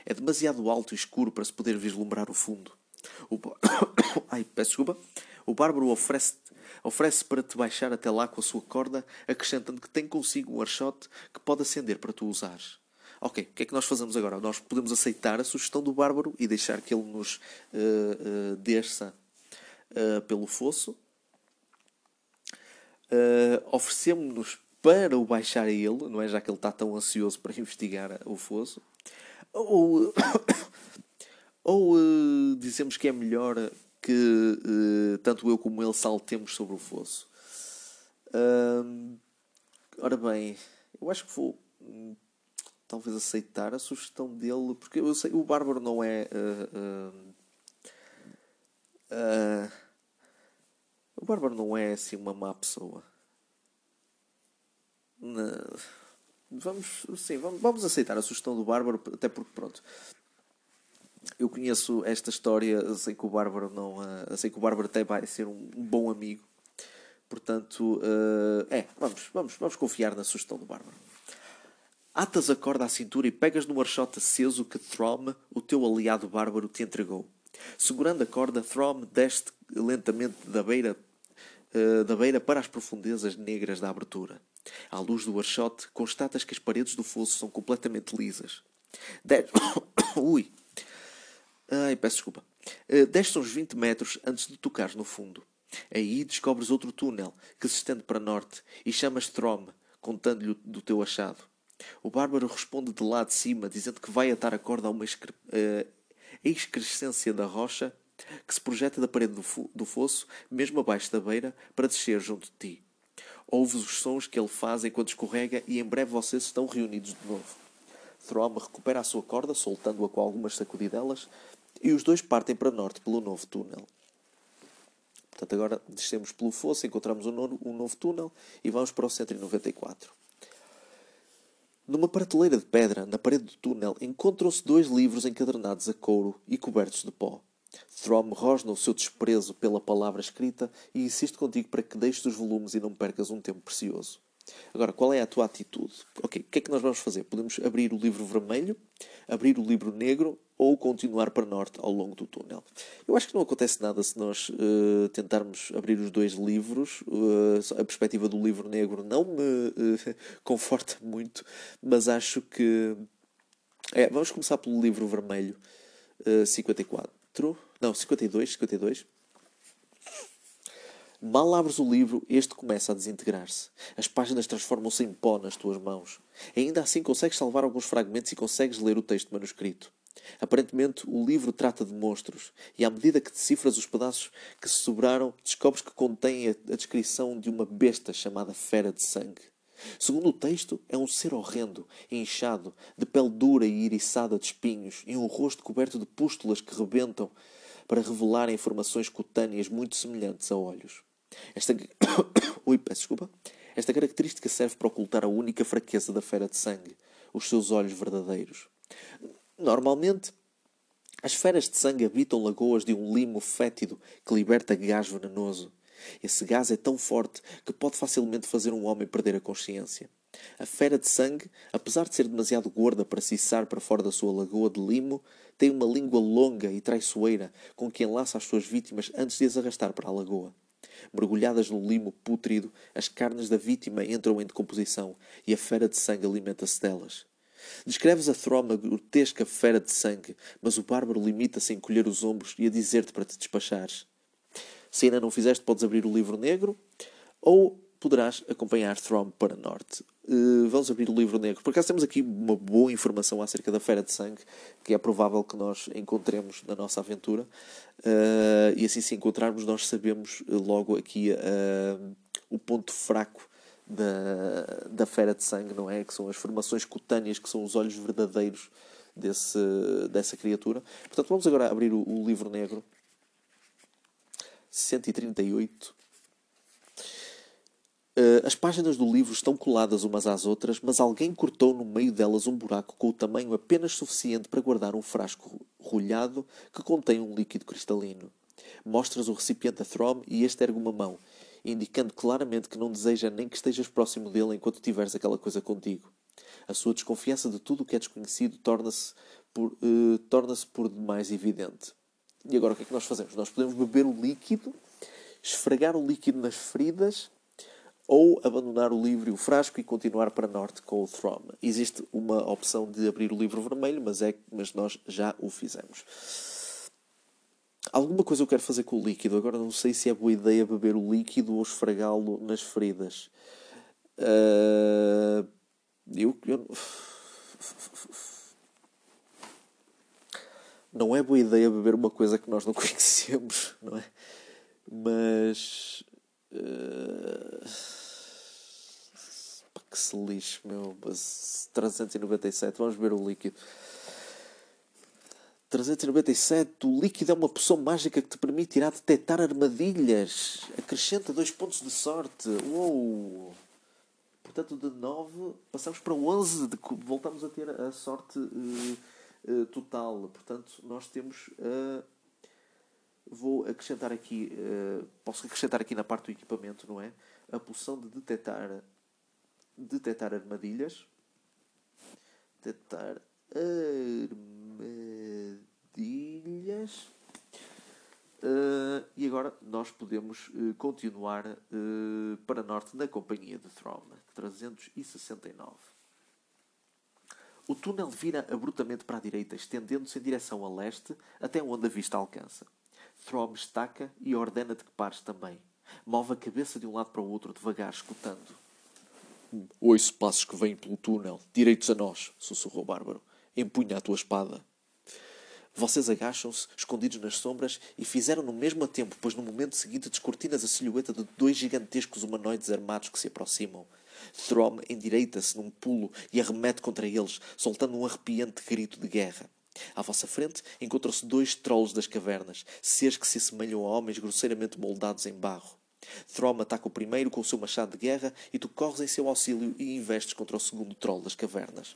É demasiado alto e escuro para se poder vislumbrar o fundo. O... Ai, peço desculpa. O bárbaro oferece oferece para te baixar até lá com a sua corda, acrescentando que tem consigo um archote que pode acender para tu usares. Ok, o que é que nós fazemos agora? Nós podemos aceitar a sugestão do bárbaro e deixar que ele nos uh, uh, desça uh, pelo fosso. Uh, Oferecemos-nos para o baixar a ele, não é? Já que ele está tão ansioso para investigar o fosso. Ou, ou dizemos que é melhor que uh, tanto eu como ele saltemos sobre o fosso. Uh, ora bem, eu acho que vou hum, talvez aceitar a sugestão dele, porque eu sei o Bárbaro não é. Uh, o Bárbaro não é assim uma má pessoa. Vamos, sim, vamos, vamos aceitar a sugestão do Bárbaro, até porque, pronto, eu conheço esta história, sei que o Bárbaro não, sei que o Bárbaro até vai ser um, bom amigo. Portanto, uh, é, vamos, vamos, vamos confiar na sugestão do Bárbaro. Atas a corda à cintura e pegas no archote aceso que Throm, o teu aliado bárbaro, te entregou. Segurando a corda, Throm desce lentamente da beira, uh, da beira para as profundezas negras da abertura. À luz do archote, constatas que as paredes do fosso são completamente lisas. De... Ui! Ai, peço desculpa. Uh, desce uns 20 metros antes de tocares no fundo. Aí descobres outro túnel que se estende para norte e chamas Trom, contando-lhe do teu achado. O bárbaro responde de lá de cima, dizendo que vai atar a corda a uma excre... uh, excrescência da rocha que se projeta da parede do, do fosso, mesmo abaixo da beira, para descer junto de ti. Ouve os sons que ele faz enquanto escorrega e em breve vocês estão reunidos de novo. Throm recupera a sua corda, soltando-a com algumas sacudidelas, e os dois partem para norte pelo novo túnel. Portanto, agora descemos pelo fosso, encontramos um novo, um novo túnel e vamos para o 194. Numa prateleira de pedra, na parede do túnel, encontram-se dois livros encadernados a couro e cobertos de pó. Throm rosna o seu desprezo pela palavra escrita e insiste contigo para que deixes os volumes e não percas um tempo precioso. Agora, qual é a tua atitude? Ok, o que é que nós vamos fazer? Podemos abrir o livro vermelho, abrir o livro negro ou continuar para norte ao longo do túnel. Eu acho que não acontece nada se nós uh, tentarmos abrir os dois livros. Uh, a perspectiva do livro negro não me uh, conforta muito, mas acho que. É, vamos começar pelo livro vermelho, 54. Não, 52, 52. Mal abres o livro, este começa a desintegrar-se. As páginas transformam-se em pó nas tuas mãos. Ainda assim consegues salvar alguns fragmentos e consegues ler o texto manuscrito. Aparentemente, o livro trata de monstros, e à medida que decifras os pedaços que se sobraram, descobres que contém a, descrição de uma besta chamada Fera de Sangue. Segundo o texto, é um ser horrendo, inchado, de pele dura e iriçada de espinhos, e um rosto coberto de pústulas que rebentam para revelar informações cutâneas muito semelhantes a olhos. Esta... Ui, peço desculpa. Esta característica serve para ocultar a única fraqueza da fera de sangue, os seus olhos verdadeiros. Normalmente, as feras de sangue habitam lagoas de um limo fétido que liberta gás venenoso. Esse gás é tão forte que pode facilmente fazer um homem perder a consciência. A fera de sangue, apesar de ser demasiado gorda para cissar para fora da sua lagoa de limo, tem uma língua longa e traiçoeira com que enlaça as suas vítimas antes de as arrastar para a lagoa. Mergulhadas no limo pútrido, as carnes da vítima entram em decomposição e a fera de sangue alimenta-se delas. Descreves a Throma grotesca fera de sangue, mas o bárbaro limita-se a encolher os ombros e a dizer-te para te despachares. Se ainda não fizeste, podes abrir o livro negro ou poderás acompanhar Throm para norte. Uh, vamos abrir o livro negro. Por acaso temos aqui uma boa informação acerca da Fera de Sangue, que é provável que nós encontremos na nossa aventura. Uh, e assim, se encontrarmos, nós sabemos logo aqui uh, o ponto fraco da, da fera de sangue, não é? Que são as formações cutâneas, que são os olhos verdadeiros desse, dessa criatura. Portanto, vamos agora abrir o, o livro negro. 138. As páginas do livro estão coladas umas às outras, mas alguém cortou no meio delas um buraco com o tamanho apenas suficiente para guardar um frasco rolhado que contém um líquido cristalino. Mostras o recipiente a Throm e este ergue uma mão indicando claramente que não deseja nem que estejas próximo dele enquanto tiveres aquela coisa contigo. A sua desconfiança de tudo o que é desconhecido torna-se por, uh, torna-se por demais evidente. E agora o que é que nós fazemos? Nós podemos beber o líquido, esfregar o líquido nas feridas ou abandonar o livro e o frasco e continuar para norte com o Throm. Existe uma opção de abrir o livro vermelho, mas, é, mas nós já o fizemos. Alguma coisa eu quero fazer com o líquido. Agora não sei se é boa ideia beber o líquido ou esfregá-lo nas feridas. Uh, eu, eu, Não é boa ideia beber uma coisa que nós não conhecemos, não é? Mas. Uh, que se lixe, meu. 397. Vamos beber o líquido. 397. O líquido é uma poção mágica que te permite irá detectar armadilhas. Acrescenta dois pontos de sorte. Uou! Portanto, de 9 passamos para 11. De, voltamos a ter a sorte uh, uh, total. Portanto, nós temos. Uh, vou acrescentar aqui. posso acrescentar aqui na parte do equipamento, não é? A poção de detectar, detectar armadilhas. Detectar armadilhas. Uh, e agora nós podemos uh, continuar uh, para norte na companhia de Throm, 369. O túnel vira abruptamente para a direita, estendendo-se em direção a leste até onde a vista alcança. Throm estaca e ordena-te que pares também. Move a cabeça de um lado para o outro, devagar, escutando. Ouço passos que vêm pelo túnel, direitos a nós, sussurrou Bárbaro. Empunha a tua espada. Vocês agacham-se, escondidos nas sombras, e fizeram no mesmo tempo, pois no momento seguinte descortinas a silhueta de dois gigantescos humanoides armados que se aproximam. Throm endireita-se num pulo e arremete contra eles, soltando um arrepiante grito de guerra. À vossa frente encontram-se dois trolls das cavernas, seres que se assemelham a homens grosseiramente moldados em barro. Throm ataca o primeiro com o seu machado de guerra e tu corres em seu auxílio e investes contra o segundo troll das cavernas.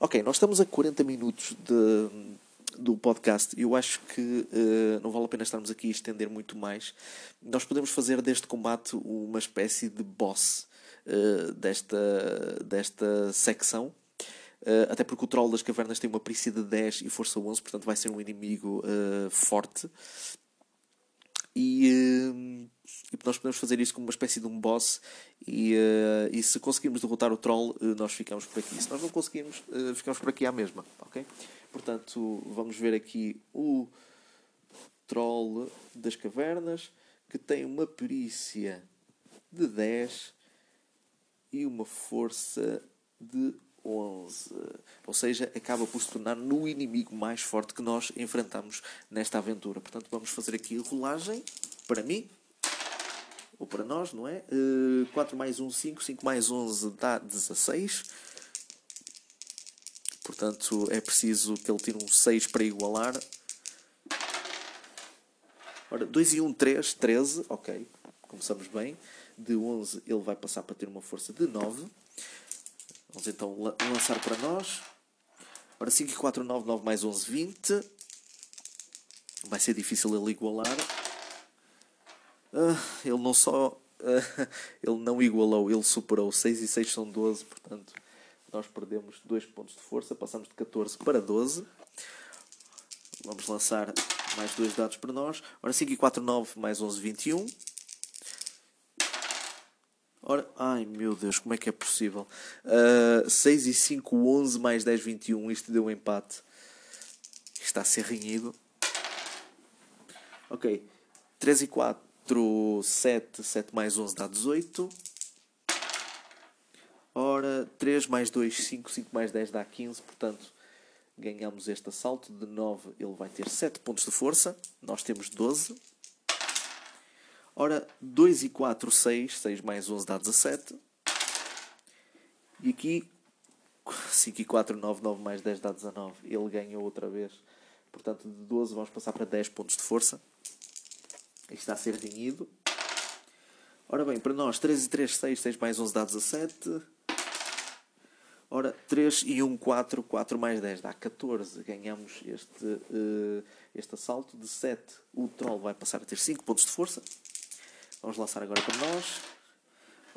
Ok, nós estamos a 40 minutos de, do podcast. Eu acho que uh, não vale a pena estarmos aqui a estender muito mais. Nós podemos fazer deste combate uma espécie de boss uh, desta, desta secção. Uh, até porque o Troll das Cavernas tem uma perícia de 10 e força 11, portanto vai ser um inimigo forte. E, e, nós podemos fazer isso como uma espécie de um boss. E, e se conseguirmos derrotar o Troll, nós ficamos por aqui. Se nós não conseguirmos, ficamos por aqui à mesma. ok? Portanto, vamos ver aqui o Troll das Cavernas, que tem uma perícia de 10 e uma força de 11. Ou seja, acaba por se tornar no inimigo mais forte que nós enfrentamos nesta aventura. Portanto, vamos fazer aqui a rolagem para mim. Ou para nós, não é? 4 mais 1, 5. 5 mais 11 dá 16. Portanto, é preciso que ele tire um 6 para igualar. Ora, 2 e 1, 3, 13. Ok, começamos bem. De 11 ele vai passar para ter uma força de 9. Vamos então lançar para nós. Ora, 5 e 4, 9, 9 mais 11, 20. Vai ser difícil ele igualar. Uh, ele não só... Uh, ele não igualou, ele superou. 6 e 6 são 12, portanto nós perdemos 2 pontos de força, passamos de 14 para 12. Vamos lançar mais dois dados para nós. Ora, 5 e 4, 9, mais 11, 21. Ora, ai meu Deus, como é que é possível? Uh, ah, 6 e 5, 11, mais 10, 21. Isto deu um empate. Está a ser renhido. Ok. 3 e 4, 7, 7 mais 11 dá 18. Ora, 3 mais 2, 5, 5 mais 10 dá 15, portanto, ganhamos este assalto. De 9 ele vai ter 7 pontos de força, nós temos 12. Ora, 2 e 4, 6, 6 mais 11 dá 17. E aqui, 5 e 4, 9, 9 mais 10 dá 19. Ele ganhou outra vez. Portanto, de 12 vamos passar para 10 pontos de força. Isto está a ser renhido. Ora bem, para nós, 3 e 3, 6, 6 mais 11 dá 17. Ora, 3 e 1, 4, 4 mais 10 dá 14. Ganhamos este, uh, este assalto. De 7, o troll vai passar a ter 5 pontos de força. Vamos lançar agora para nós.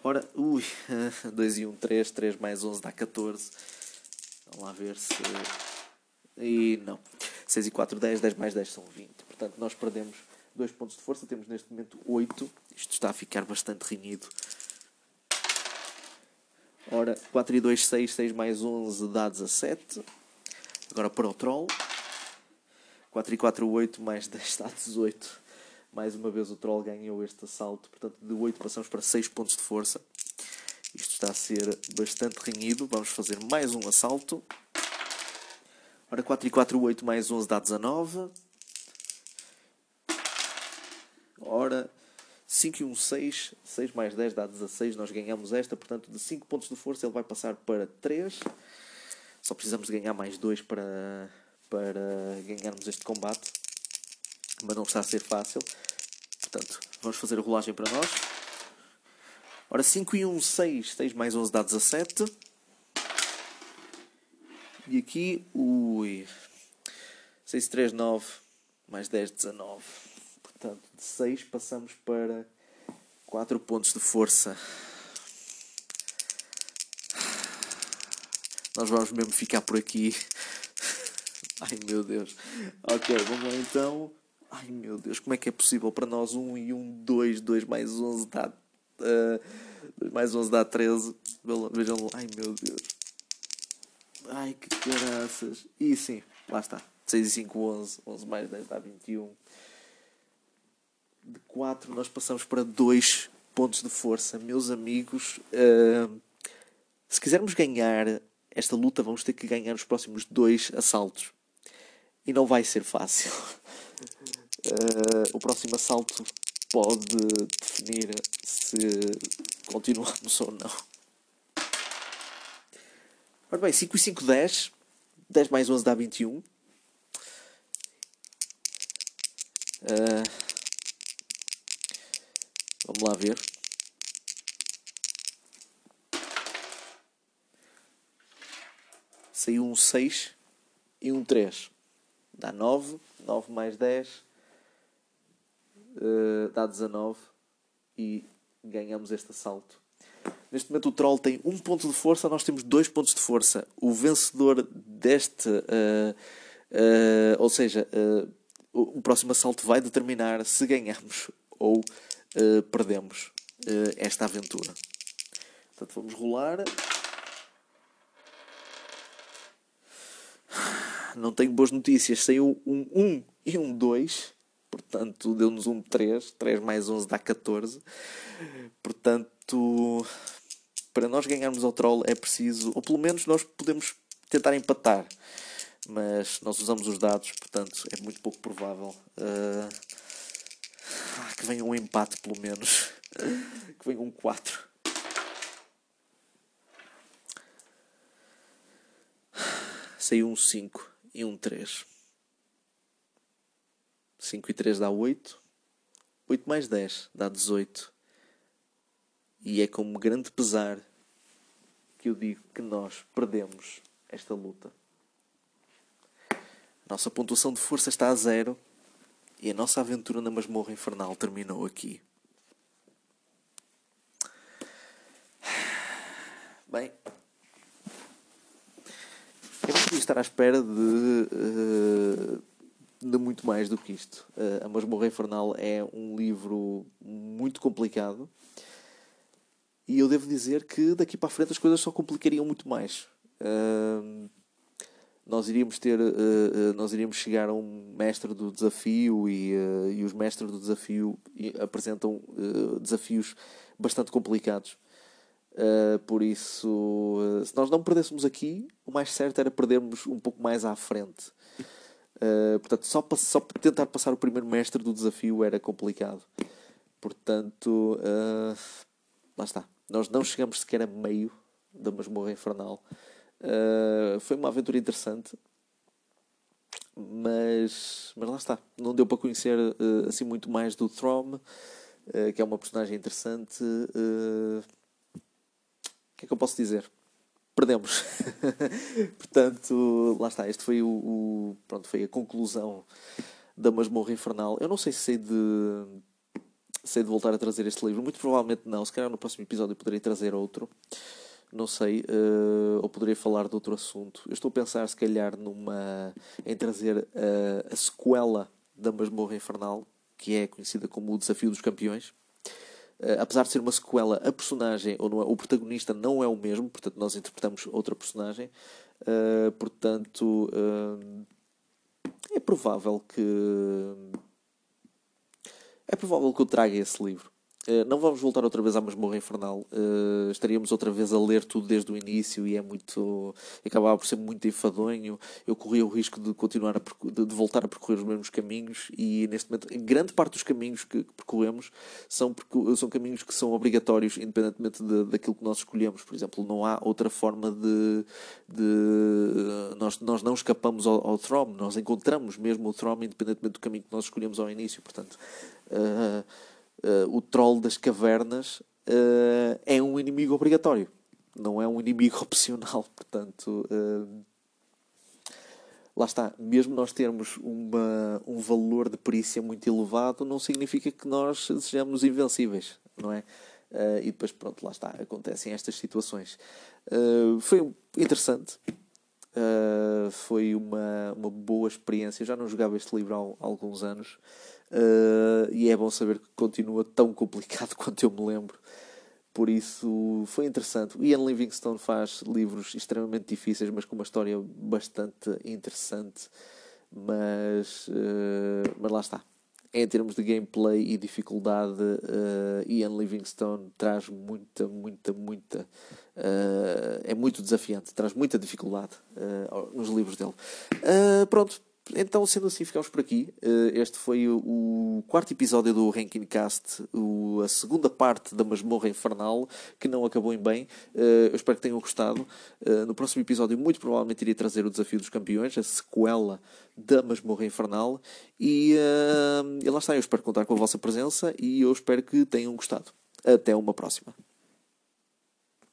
Ora, ui, 2 e 1, 3, 3 mais 11 dá 14. Vamos lá ver se. E não. 6 e 4, 10, 10 mais 10 são 20. Portanto, nós perdemos 2 pontos de força. Temos neste momento 8. Isto está a ficar bastante renhido. Ora, 4 e 2, 6, 6 mais 11 dá 17. Agora para o troll. 4 e 4, 8 mais 10 dá 18. Mais uma vez o troll ganhou este assalto. Portanto, de 8 passamos para 6 pontos de força. Isto está a ser bastante renhido. Vamos fazer mais um assalto. Ora, 4 e 4, 8 mais 11 dá 19. Ora, 5 e 1, 6. 6 mais 10 dá 16. Nós ganhamos esta. Portanto, de 5 pontos de força ele vai passar para 3. Só precisamos de ganhar mais 2 para, para ganharmos este combate. Mas não está a ser fácil. Portanto, vamos fazer a rolagem para nós. Ora, 5 e 1, 6. 6 mais 11 dá 17. E aqui, ui. 6, 3, 9. Mais 10, 19. Portanto, de 6 passamos para 4 pontos de força. Nós vamos mesmo ficar por aqui. Ai meu Deus. Ok, vamos lá então. Ai meu Deus, como é que é possível para nós 1 e 1, 2, 2 mais 11 dá. Uh, 2 mais 11 dá 13. Vejam lá. Ai meu Deus. Ai que caraças. E sim, lá está. 6 e 5, 11. 11 mais 10 dá 21 de 4 nós passamos para 2 pontos de força. Meus amigos, uh, se quisermos ganhar esta luta, vamos ter que ganhar os próximos dois assaltos. e não vai ser fácil. Uh, o próximo assalto pode definir se continuamos ou não. Ora bem, 5 e 5, 10. 10 mais 11 dá 21. Uh, vamos lá ver. Saiu um 6 e um 3. Dá 9. 9 mais 10 uh, dá 19. E ganhamos este assalto. Neste momento o Troll tem um ponto de força, nós temos dois pontos de força. O vencedor deste, uh, uh, ou seja, o, o, próximo assalto vai determinar se ganhamos ou perdemos esta aventura. Portanto, vamos rolar. Não tenho boas notícias. Saiu um 1 e um 2. Portanto, deu-nos um 3. 3 mais 11 dá 14. Portanto, para nós ganharmos ao troll é preciso, ou pelo menos nós podemos tentar empatar. Mas nós usamos os dados, portanto é muito pouco provável uh, que venha um empate, pelo menos. que venha um 4. Saiu um 5 e um 3. 5 e 3 dá 8. 8 mais 10 dá 18. E é com grande pesar que eu digo que nós perdemos esta luta. A nossa pontuação de força está a zero e a nossa aventura na masmorra infernal terminou aqui. Bem, eu não podia estar à espera de, eh, de muito mais do que isto. Eh, a Masmorra Infernal é um livro muito complicado e eu devo dizer que daqui para a frente as coisas só complicariam muito mais. Uh, nós iríamos ter, uh, uh, nós iríamos chegar a um mestre do desafio e, e os mestres do desafio apresentam desafios bastante complicados. por isso, se nós não perdêssemos aqui, o mais certo era perdermos um pouco mais à frente. Portanto, só, só tentar passar o primeiro mestre do desafio era complicado. Portanto, lá está. Nós não chegamos sequer a meio da masmorra infernal. Uh, foi uma aventura interessante, mas, mas lá está. Não deu para conhecer uh, assim muito mais do Throm, uh, que é uma personagem interessante. O que é que eu posso dizer? Perdemos. Portanto, lá está. Este foi o, o, pronto, foi a conclusão da masmorra infernal. Eu não sei se sei de sei de voltar a trazer este livro. Muito provavelmente não. Se calhar no próximo episódio poderei trazer outro. Não sei. Uh, ou poderia falar de outro assunto. Eu estou a pensar, se calhar, numa, em trazer a sequela da Masmorra Infernal, que é conhecida como O Desafio dos Campeões. Uh, apesar de ser uma sequela, a personagem, ou não é, o protagonista não é o mesmo, portanto, nós interpretamos outra personagem. portanto, é provável que é provável que eu traga esse livro. Uh, não vamos voltar outra vez à masmorra infernal. Uh, estaríamos outra vez a ler tudo desde o início e é muito. acabava por ser muito enfadonho. Eu corria o risco de continuar a de, de, voltar a percorrer os mesmos caminhos e neste momento, grande parte dos caminhos que, percorremos são, são caminhos que são obrigatórios, independentemente de, daquilo que nós escolhemos. Por exemplo, não há outra forma de. de nós, nós não escapamos ao, ao nós encontramos mesmo o Throm, independentemente do caminho que nós escolhemos ao início. Portanto uh, uh, o troll das cavernas uh, é um inimigo obrigatório, não é um inimigo opcional. Portanto, lá está, mesmo nós termos uma, um valor de perícia muito elevado, não significa que nós sejamos invencíveis, não é? Uh, e depois, pronto, lá está, acontecem estas situações. Uh, foi interessante, uh, foi uma, uma boa experiência. Já não jogava este livro há, há alguns anos, Uh, e é bom saber que continua tão complicado quanto eu me lembro. Por isso foi interessante. O Ian Livingstone faz livros extremamente difíceis, mas com uma história bastante interessante. Mas, uh, mas lá está. Em termos de gameplay e dificuldade, uh, Ian Livingstone traz muita, muita, muita. É muito desafiante, traz muita dificuldade nos livros dele. pronto, Então, sendo assim, ficamos por aqui. Uh, este foi o, quarto episódio do Ranking Cast, a segunda parte da Masmorra Infernal, que não acabou em bem. Uh, eu espero que tenham gostado. Uh, no próximo episódio, muito provavelmente, irei trazer o Desafio dos Campeões, a sequela da Masmorra Infernal. E, e lá está, eu espero contar com a vossa presença e eu espero que tenham gostado. Até uma próxima.